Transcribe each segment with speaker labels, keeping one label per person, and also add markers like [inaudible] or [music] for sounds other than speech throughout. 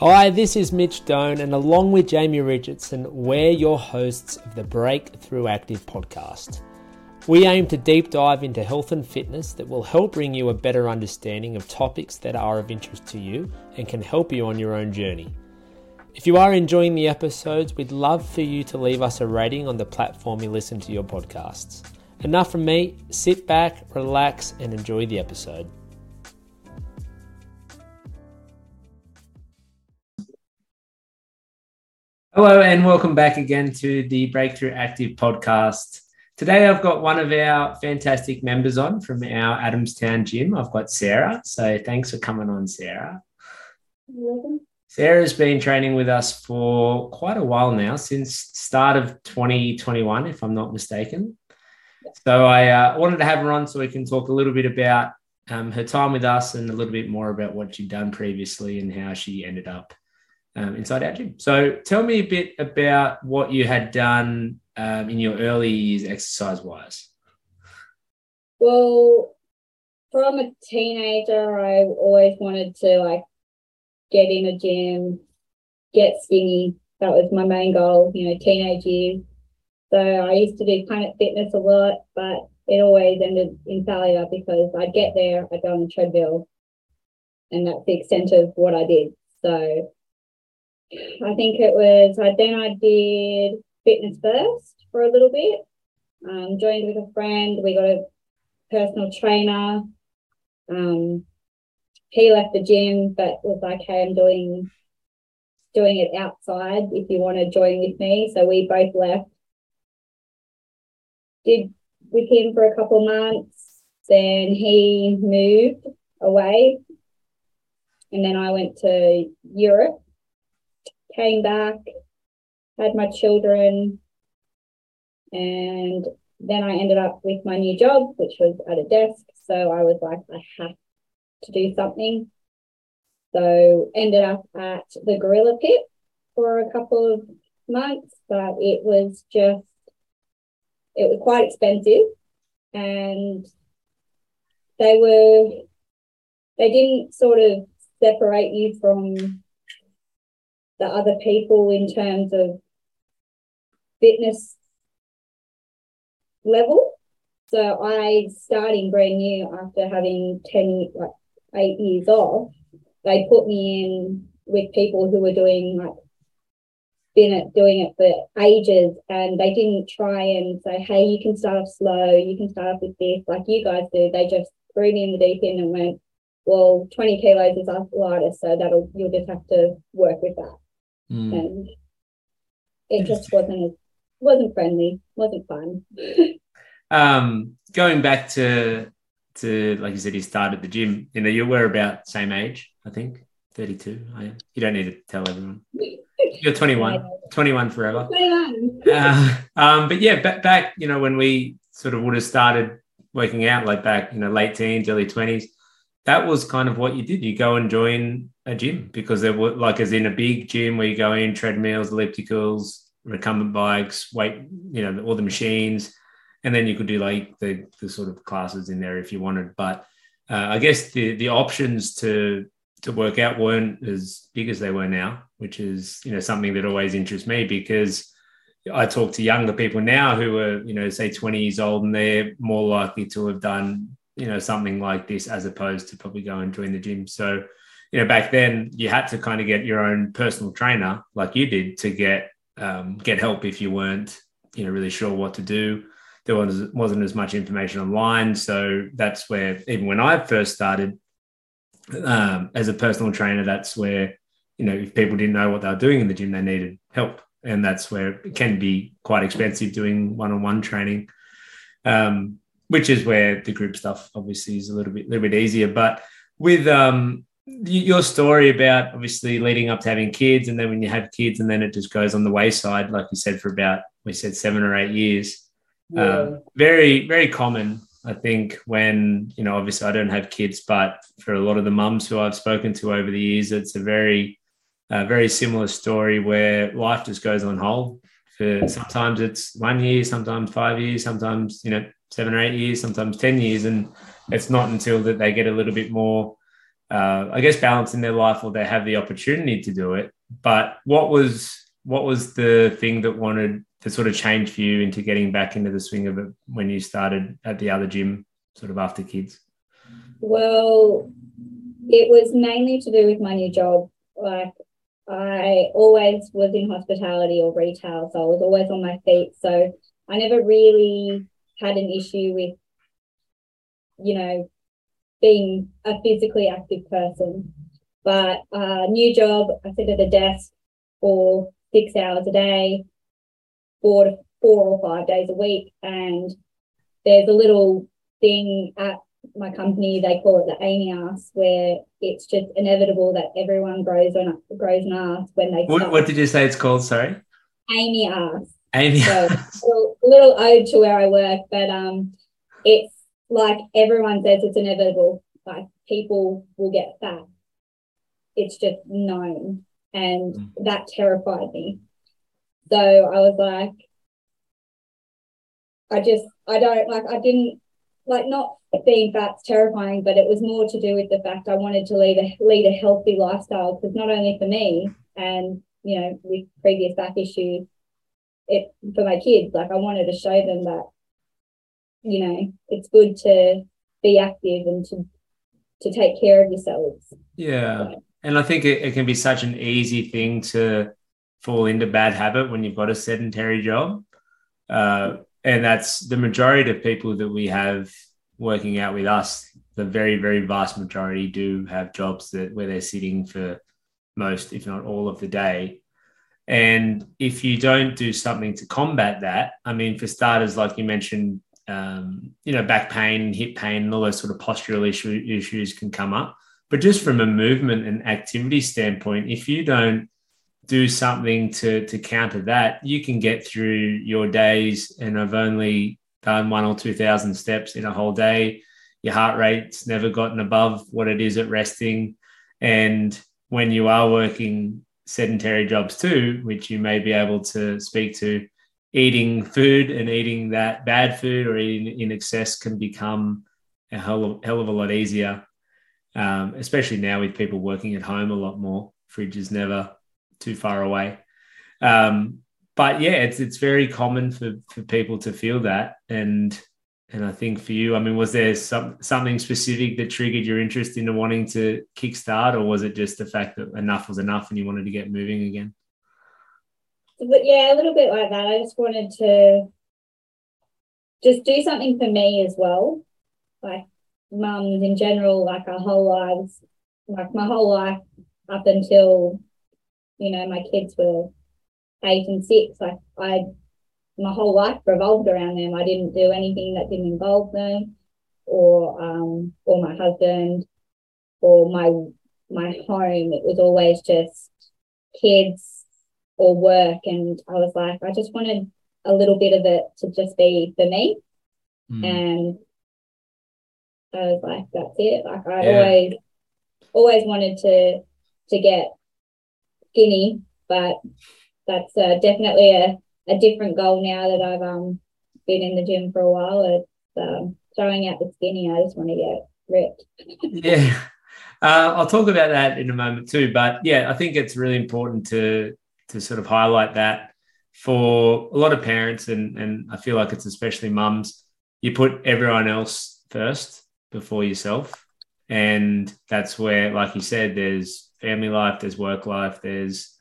Speaker 1: Hi, this is Mitch Doan, and along with Jamie Richardson, we're your hosts of the Breakthrough Active podcast. We aim to deep dive into health and fitness that will help bring you a better understanding of topics that are of interest to you and can help you on your own journey. If you are enjoying the episodes, we'd love for you to leave us a rating on the platform you listen to your podcasts. Enough from me, sit back, relax, and enjoy the episode. Hello, and welcome back again to the Breakthrough Active podcast. Today, I've got one of our fantastic members on from our Adamstown gym. I've got Sarah. So, thanks for coming on, Sarah.
Speaker 2: Welcome.
Speaker 1: Sarah's been training with us for quite a while now, since start of 2021, if I'm not mistaken. So I uh, wanted to have her on so we can talk a little bit about um, her time with us and a little bit more about what she'd done previously and how she ended up um, inside our gym. So tell me a bit about what you had done um, in your early years exercise wise.
Speaker 2: Well, from a teenager, I always wanted to like get in a gym, get skinny. That was my main goal, you know, teenage years. So I used to do Planet Fitness a lot, but it always ended in failure because I'd get there, I'd go on the treadmill, and that's the extent of what I did. So I think it was I then I did fitness first for a little bit. Um, joined with a friend. We got a personal trainer. Um, he left the gym, but was like, "Hey, I'm doing doing it outside. If you want to join with me," so we both left. Did with him for a couple months. Then he moved away, and then I went to Europe came back, had my children, and then I ended up with my new job, which was at a desk. So I was like, I have to do something. So ended up at the Gorilla Pit for a couple of months, but it was just it was quite expensive and they were they didn't sort of separate you from the other people in terms of fitness level. So I starting brand new after having 10 like eight years off, they put me in with people who were doing like been at doing it for ages and they didn't try and say, hey, you can start off slow, you can start off with this, like you guys do. They just threw me in the deep end and went, well, 20 kilos is lighter, so that'll you'll just have to work with that mm. and it just wasn't wasn't friendly, wasn't fun.
Speaker 1: um, going back to to like you said, you started the gym. You know, you were about same age, I think, thirty two. You don't need to tell everyone. [laughs] You're 21, 21 forever.
Speaker 2: 21.
Speaker 1: Uh, um, but yeah, back, back, you know, when we sort of would have started working out, like back, you know, late teens, early 20s, that was kind of what you did. You go and join a gym because there were like as in a big gym where you go in treadmills, ellipticals, recumbent bikes, weight, you know, all the machines, and then you could do like the the sort of classes in there if you wanted. But uh, I guess the the options to to work out weren't as big as they were now, which is you know something that always interests me because I talk to younger people now who are you know say 20 years old and they're more likely to have done you know something like this as opposed to probably go and join the gym. So you know, back then you had to kind of get your own personal trainer, like you did, to get um, get help if you weren't, you know, really sure what to do. There was wasn't as much information online, so that's where even when I first started um, as a personal trainer, that's where you know if people didn't know what they were doing in the gym, they needed help, and that's where it can be quite expensive doing one-on-one training. Um, which is where the group stuff obviously is a little bit little bit easier. But with um, your story about obviously leading up to having kids and then when you have kids and then it just goes on the wayside like you said for about we said seven or eight years yeah. uh, very very common i think when you know obviously i don't have kids but for a lot of the mums who i've spoken to over the years it's a very uh, very similar story where life just goes on hold for sometimes it's one year sometimes five years sometimes you know seven or eight years sometimes ten years and it's not until that they get a little bit more uh, I guess, balance in their life or they have the opportunity to do it. But what was what was the thing that wanted to sort of change for you into getting back into the swing of it when you started at the other gym, sort of after kids?
Speaker 2: Well, it was mainly to do with my new job. Like I always was in hospitality or retail, so I was always on my feet. So I never really had an issue with, you know, being a physically active person. But uh, new job, I sit at a desk for six hours a day, four to four or five days a week, and there's a little thing at my company, they call it the Amy ass, where it's just inevitable that everyone grows on grows an ass when they.
Speaker 1: What, what did you say it's called? Sorry.
Speaker 2: Amy ass.
Speaker 1: Amy.
Speaker 2: So, a little ode to where I work, but um, it's like everyone says it's inevitable. Like people will get fat. It's just known, and mm. that terrified me. So I was like, I just I don't like I didn't like not being fat's terrifying, but it was more to do with the fact I wanted to lead a lead a healthy lifestyle because not only for me and you know with previous back issues, it for my kids. Like I wanted to show them that you know it's good to be active and to to take care of yourselves.
Speaker 1: Yeah, so. and I think it, it can be such an easy thing to fall into bad habit when you've got a sedentary job. Uh, and that's the majority of people that we have working out with us the very very vast majority do have jobs that where they're sitting for most if not all of the day and if you don't do something to combat that i mean for starters like you mentioned um, you know back pain hip pain and all those sort of postural issue, issues can come up but just from a movement and activity standpoint if you don't do something to to counter that, you can get through your days. And I've only done one or two thousand steps in a whole day. Your heart rate's never gotten above what it is at resting. And when you are working sedentary jobs too, which you may be able to speak to, eating food and eating that bad food or eating in excess can become a hell of, hell of a lot easier, um, especially now with people working at home a lot more. Fridge is never too far away. Um, but yeah, it's it's very common for for people to feel that, and and I think for you, I mean, was there some something specific that triggered your interest into wanting to kickstart, or was it just the fact that enough was enough and you wanted to get moving again?
Speaker 2: But yeah, a little bit like that. I just wanted to just do something for me as well. Like mums in general, like our whole lives, like my whole life up until you know, my kids were eight and six. Like I, my whole life revolved around them. I didn't do anything that didn't involve them, or um, or my husband, or my my home. It was always just kids or work, and I was like, I just wanted a little bit of it to just be for me, mm. and I was like, that's it. Like I yeah. always always wanted to to get skinny, but that's uh, definitely a, a different goal now that I've um been in the gym for a while. It's um, throwing out the skinny. I just want to get ripped.
Speaker 1: yeah. [laughs] Uh, I'll talk about that in a moment too, but yeah, I think it's really important to to sort of highlight that for a lot of parents, and and I feel like it's especially mums. You put everyone else first before yourself, and that's where, like you said, there's family life, there's work life, there's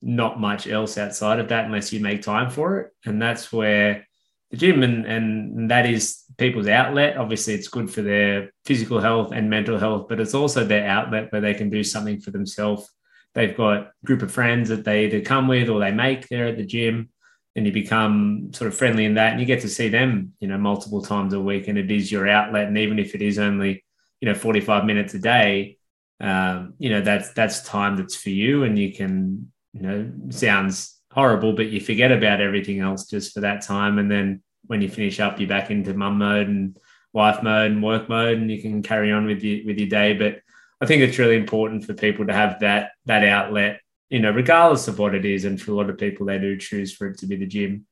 Speaker 1: not much else outside of that unless you make time for it. And that's where the gym and, and that is people's outlet. Obviously, it's good for their physical health and mental health, but it's also their outlet where they can do something for themselves. They've got a group of friends that they either come with or they make there at the gym, and you become sort of friendly in that, and you get to see them, you know, multiple times a week, and it is your outlet. And even if it is only, you know, 45 minutes a day, um, you know that's that's time that's for you and you can you know sounds horrible but you forget about everything else just for that time and then when you finish up you're back into mum mode and wife mode and work mode and you can carry on with your with your day but i think it's really important for people to have that that outlet you know regardless of what it is and for a lot of people they do choose for it to be the gym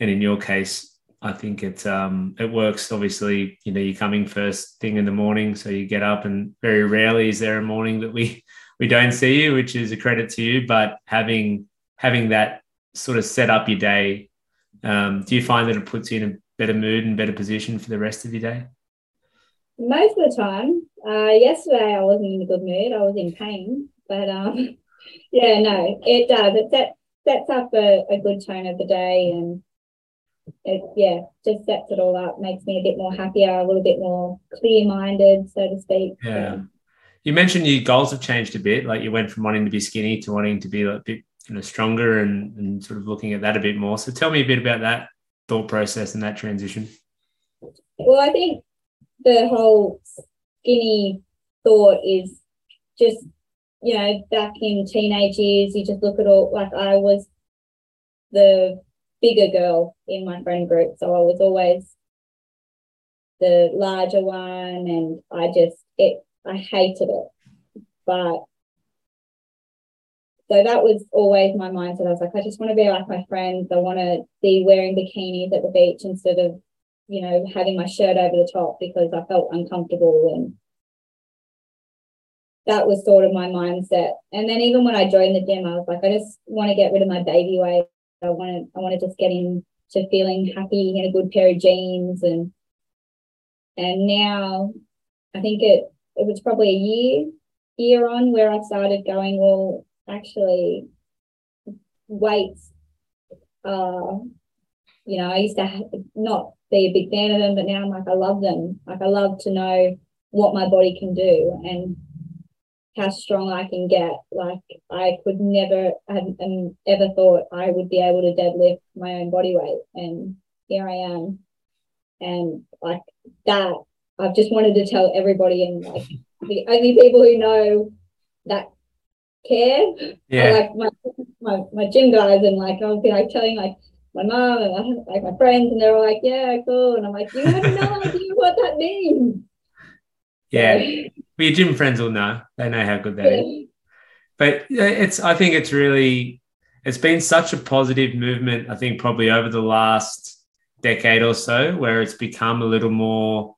Speaker 1: and in your case I think it um, it works. Obviously, you know, you're coming first thing in the morning, so you get up, and very rarely is there a morning that we [laughs] we don't see you, which is a credit to you. But having having that sort of set up your day, um, do you find that it puts you in a better mood and better position for the rest of your day?
Speaker 2: Most of the time. Uh, yesterday I wasn't in a good mood. I was in pain, but um, [laughs] yeah, no, it does. It set, sets up a, a good tone of the day and it yeah just sets it all up makes me a bit more happier a little bit more clear minded so to speak
Speaker 1: yeah you mentioned your goals have changed a bit like you went from wanting to be skinny to wanting to be a bit you know stronger and, and sort of looking at that a bit more so tell me a bit about that thought process and that transition
Speaker 2: well i think the whole skinny thought is just you know back in teenage years you just look at all like i was the bigger girl in my friend group. So I was always the larger one and I just it I hated it. But so that was always my mindset. I was like, I just want to be like my friends. I want to be wearing bikinis at the beach instead of, you know, having my shirt over the top because I felt uncomfortable and that was sort of my mindset. And then even when I joined the gym, I was like, I just want to get rid of my baby weight I want to I want to just get into feeling happy in a good pair of jeans and and now I think it it was probably a year year on where I started going well actually weights uh you know I used to not be a big fan of them but now I'm like I love them like I love to know what my body can do and how strong I can get. Like I could never have um, ever thought I would be able to deadlift my own body weight, and here I am. And like that, I've just wanted to tell everybody, and like the only people who know that care yeah. like my, my my gym guys, and like I'll be like telling like my mom and my, like my friends, and they're all like, "Yeah, cool," and I'm like, "You have no idea what that means." [laughs]
Speaker 1: Yeah. Well, your gym friends will know. They know how good that is. But it's I think it's really it's been such a positive movement, I think probably over the last decade or so, where it's become a little more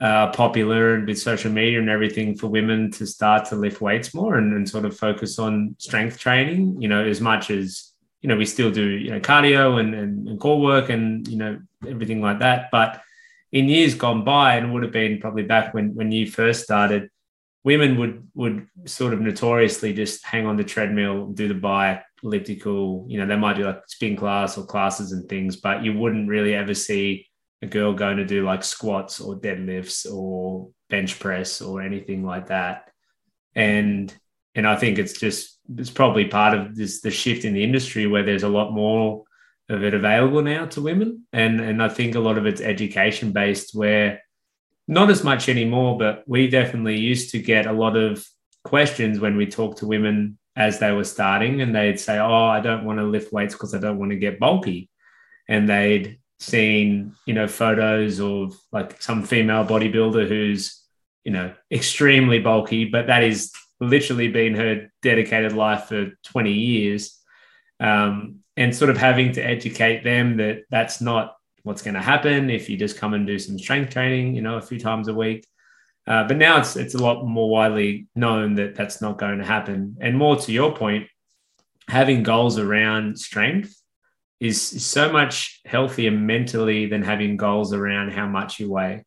Speaker 1: uh, popular and with social media and everything for women to start to lift weights more and, and sort of focus on strength training, you know, as much as, you know, we still do, you know, cardio and, and, and core work and, you know, everything like that. But in years gone by, and would have been probably back when, when you first started, women would would sort of notoriously just hang on the treadmill, do the bike, elliptical. You know, they might do like spin class or classes and things, but you wouldn't really ever see a girl going to do like squats or deadlifts or bench press or anything like that. And and I think it's just it's probably part of this the shift in the industry where there's a lot more of it available now to women. And and I think a lot of it's education based where not as much anymore, but we definitely used to get a lot of questions when we talked to women as they were starting, and they'd say, "Oh, I don't want to lift weights because I don't want to get bulky," and they'd seen you know photos of like some female bodybuilder who's you know extremely bulky, but that is literally been her dedicated life for 20 years um, and sort of having to educate them that that's not what's going to happen if you just come and do some strength training, you know, a few times a week. Uh, but now it's it's a lot more widely known that that's not going to happen. And more to your point, having goals around strength is, is so much healthier mentally than having goals around how much you weigh.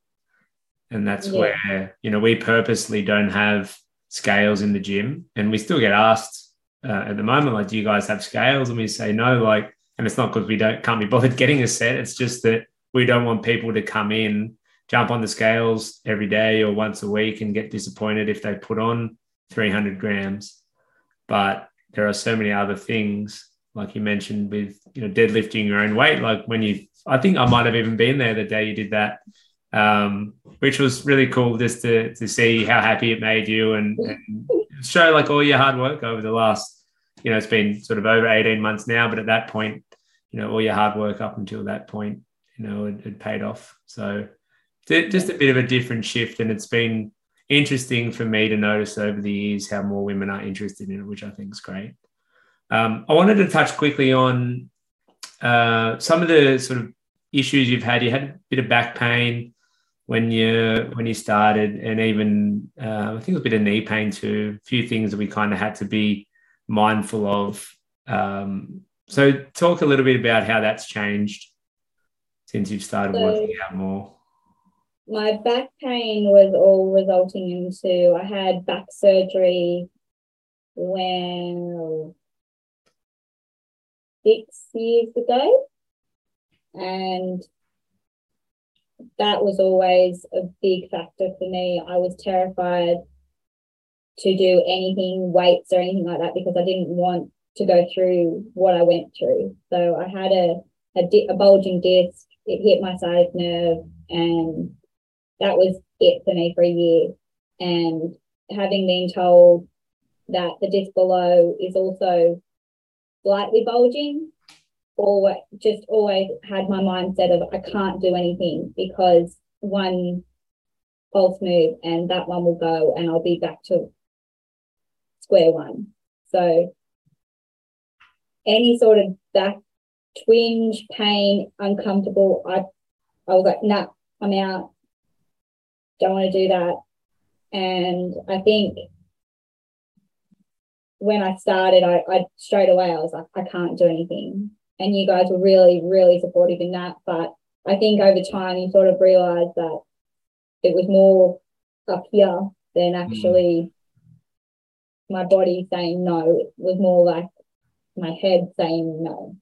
Speaker 1: And that's yeah. where you know we purposely don't have scales in the gym, and we still get asked uh, at the moment, like, do you guys have scales? And we say no, like and it's not because we don't can't be bothered [laughs] getting a set. It's just that we don't want people to come in, jump on the scales every day or once a week and get disappointed if they put on 300 grams. But there are so many other things, like you mentioned, with you know deadlifting your own weight. Like when you, I think I might have even been there the day you did that, um, which was really cool just to to see how happy it made you and, and show like all your hard work over the last you know, it's been sort of over 18 months now, but at that point, you know, all your hard work up until that point, you know, it, it paid off. So just a bit of a different shift. And it's been interesting for me to notice over the years how more women are interested in it, which I think is great. Um, I wanted to touch quickly on uh, some of the sort of issues you've had? You had a bit of back pain when you when you started, and even uh, I think it was a bit of knee pain too. A few things that we kind of had to be mindful of. Um, so, talk a little bit about how that's changed since you've started so, working out more.
Speaker 2: My back pain was all resulting into I had back surgery when six years ago, and that was always a big factor for me. I was terrified to do anything, weights or anything like that, because I didn't want to go through what I went through. So I had a a, di- a bulging disc. It hit my sciatic nerve, and that was it for me for a year. And having been told that the disc below is also slightly bulging, or just always had my mindset of I can't do anything because one false move and that one will go and I'll be back to square one. So any sort of back twinge, pain, uncomfortable, I I was like, nah, I'm out. Don't want to do that. And I think when I started, I, I straight away I was like, I can't do anything. And you guys were really, really supportive in that. But I think over time you sort of realised that it was more up here than hmm. actually mm. my body saying no. It was more like my head saying no.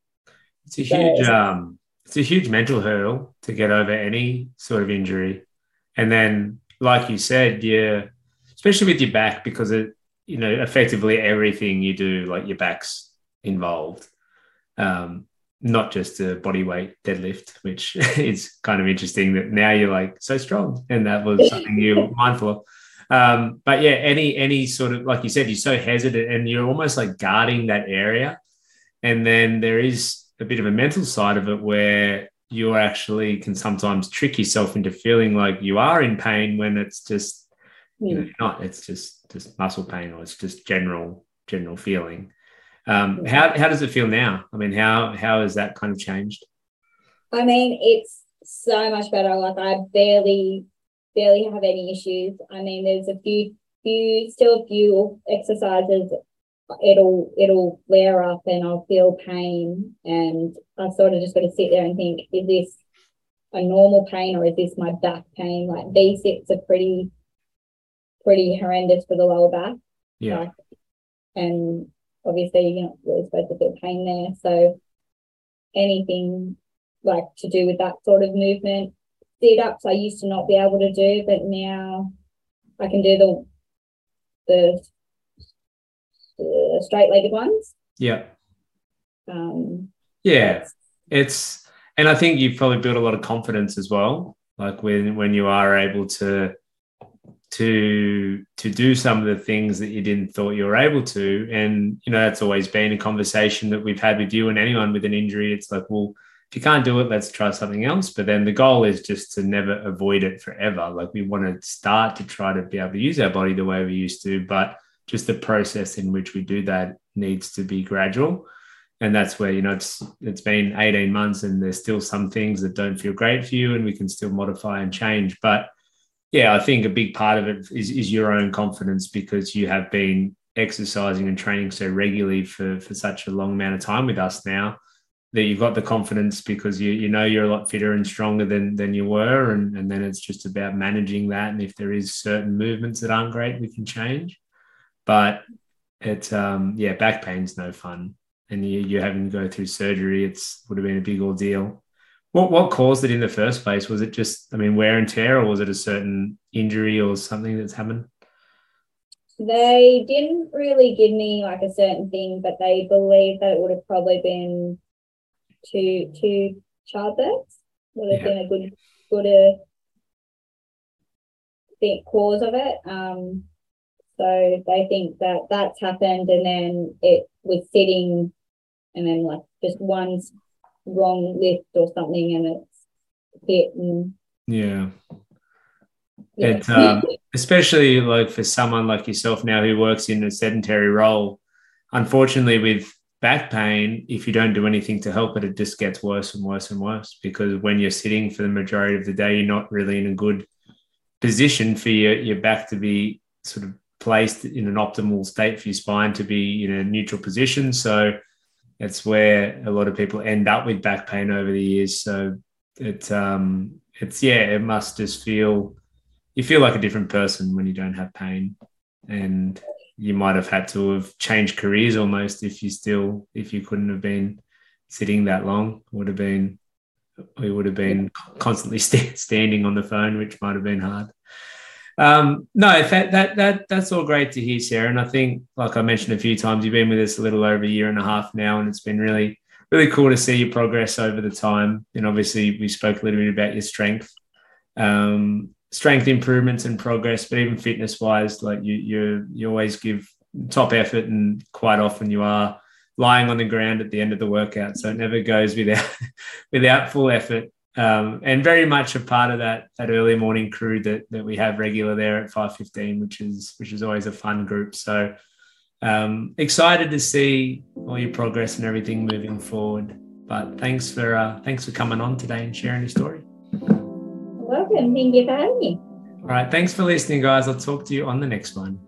Speaker 1: It's a huge so, um it's a huge mental hurdle to get over any sort of injury. And then, like you said, yeah, especially with your back, because it, you know, effectively everything you do, like your back's involved. Um, not just a body weight deadlift, which [laughs] is kind of interesting that now you're like so strong, and that was something you were [laughs] mindful of. Um, but yeah, any any sort of like you said, you're so hesitant, and you're almost like guarding that area, and then there is a bit of a mental side of it where you actually can sometimes trick yourself into feeling like you are in pain when it's just you know, not it's just just muscle pain or it's just general general feeling um, how, how does it feel now i mean how how has that kind of changed
Speaker 2: i mean it's so much better like i barely barely have any issues i mean there's a few few still a few exercises it'll it'll flare up and I'll feel pain and I've sort of just got to sit there and think, is this a normal pain or is this my back pain? Like V-sits are pretty pretty horrendous for the lower back.
Speaker 1: Yeah. Like,
Speaker 2: and obviously you're not really supposed to feel pain there. So anything like to do with that sort of movement. Sit ups I used to not be able to do, but now I can do the the the straight legged ones.
Speaker 1: Yeah.
Speaker 2: Um,
Speaker 1: yeah. It's, and I think you've probably built a lot of confidence as well. Like when, when you are able to, to to do some of the things that you didn't thought you were able to. And you know that's always been a conversation that we've had with you and anyone with an injury. It's like well if you can't do it let's try something else. But then the goal is just to never avoid it forever. Like we want to start to try to be able to use our body the way we used to but just the process in which we do that needs to be gradual. And that's where you know it's it's been 18 months and there's still some things that don't feel great for you and we can still modify and change. But yeah i think a big part of it is, is your own confidence because you have been exercising and training so regularly for for such a long amount of time with us now that you've got the confidence because you you know you're a lot fitter and stronger than than you were and and then it's just about managing that and if there is certain movements that aren't great we can change but it's um yeah, back pain's no fun, and you you having to go through surgery. It's would have been a big ordeal. What what caused it in the first place? Was it just I mean wear and tear, or was it a certain injury or something that's happened?
Speaker 2: They didn't really give me like a certain thing, but they believe that it would have probably been two two childbirths. Would have yeah. been a good good uh, think cause of it. Um, so they think that that's happened and then it was sitting and then like just one wrong lift or something and it's hit and
Speaker 1: yeah. yeah. It, um, especially like for someone like yourself now who works in a sedentary role, unfortunately with back pain, if you don't do anything to help it, it just gets worse and worse and worse because when you're sitting for the majority of the day, you're not really in a good position for your, your back to be sort of placed in an optimal state for your spine to be in a neutral position. So it's where a lot of people end up with back pain over the years. So it um it's yeah, it must just feel you feel like a different person when you don't have pain. And you might have had to have changed careers almost if you still if you couldn't have been sitting that long would have been we would have been constantly [laughs] st- standing on the phone which might have been hard um, no that, that that that's all great to hear sarah. And i think like i mentioned a few times you've been with us a little over a year and a half now and it's been really really cool to see your progress over the time. And obviously we spoke a little bit about your strength um, strength improvements and progress, but even fitness wise, like you you you always give top effort, and quite often you are lying on the ground at the end of the workout, so it never goes without [laughs] without full effort. Um, and very much a part of that that early morning crew that that we have regular there at five fifteen, which is which is always a fun group. So um, excited to see all your progress and everything moving forward. But thanks for uh, thanks for coming on today and sharing your story
Speaker 2: welcome. Thank you for having me.
Speaker 1: All right. Thanks for listening, guys. I'll talk to you on the next one.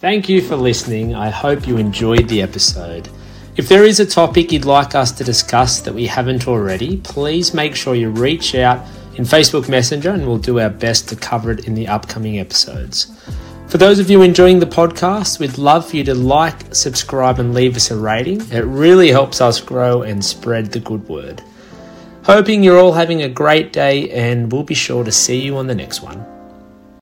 Speaker 1: Thank you for listening. I hope you enjoyed the episode. If there is a topic you'd like us to discuss that we haven't already, please make sure you reach out in Facebook Messenger and we'll do our best to cover it in the upcoming episodes. For those of you enjoying the podcast, we'd love for you to like, subscribe, and leave us a rating. It really helps us grow and spread the good word. Hoping you're all having a great day, and we'll be sure to see you on the next one.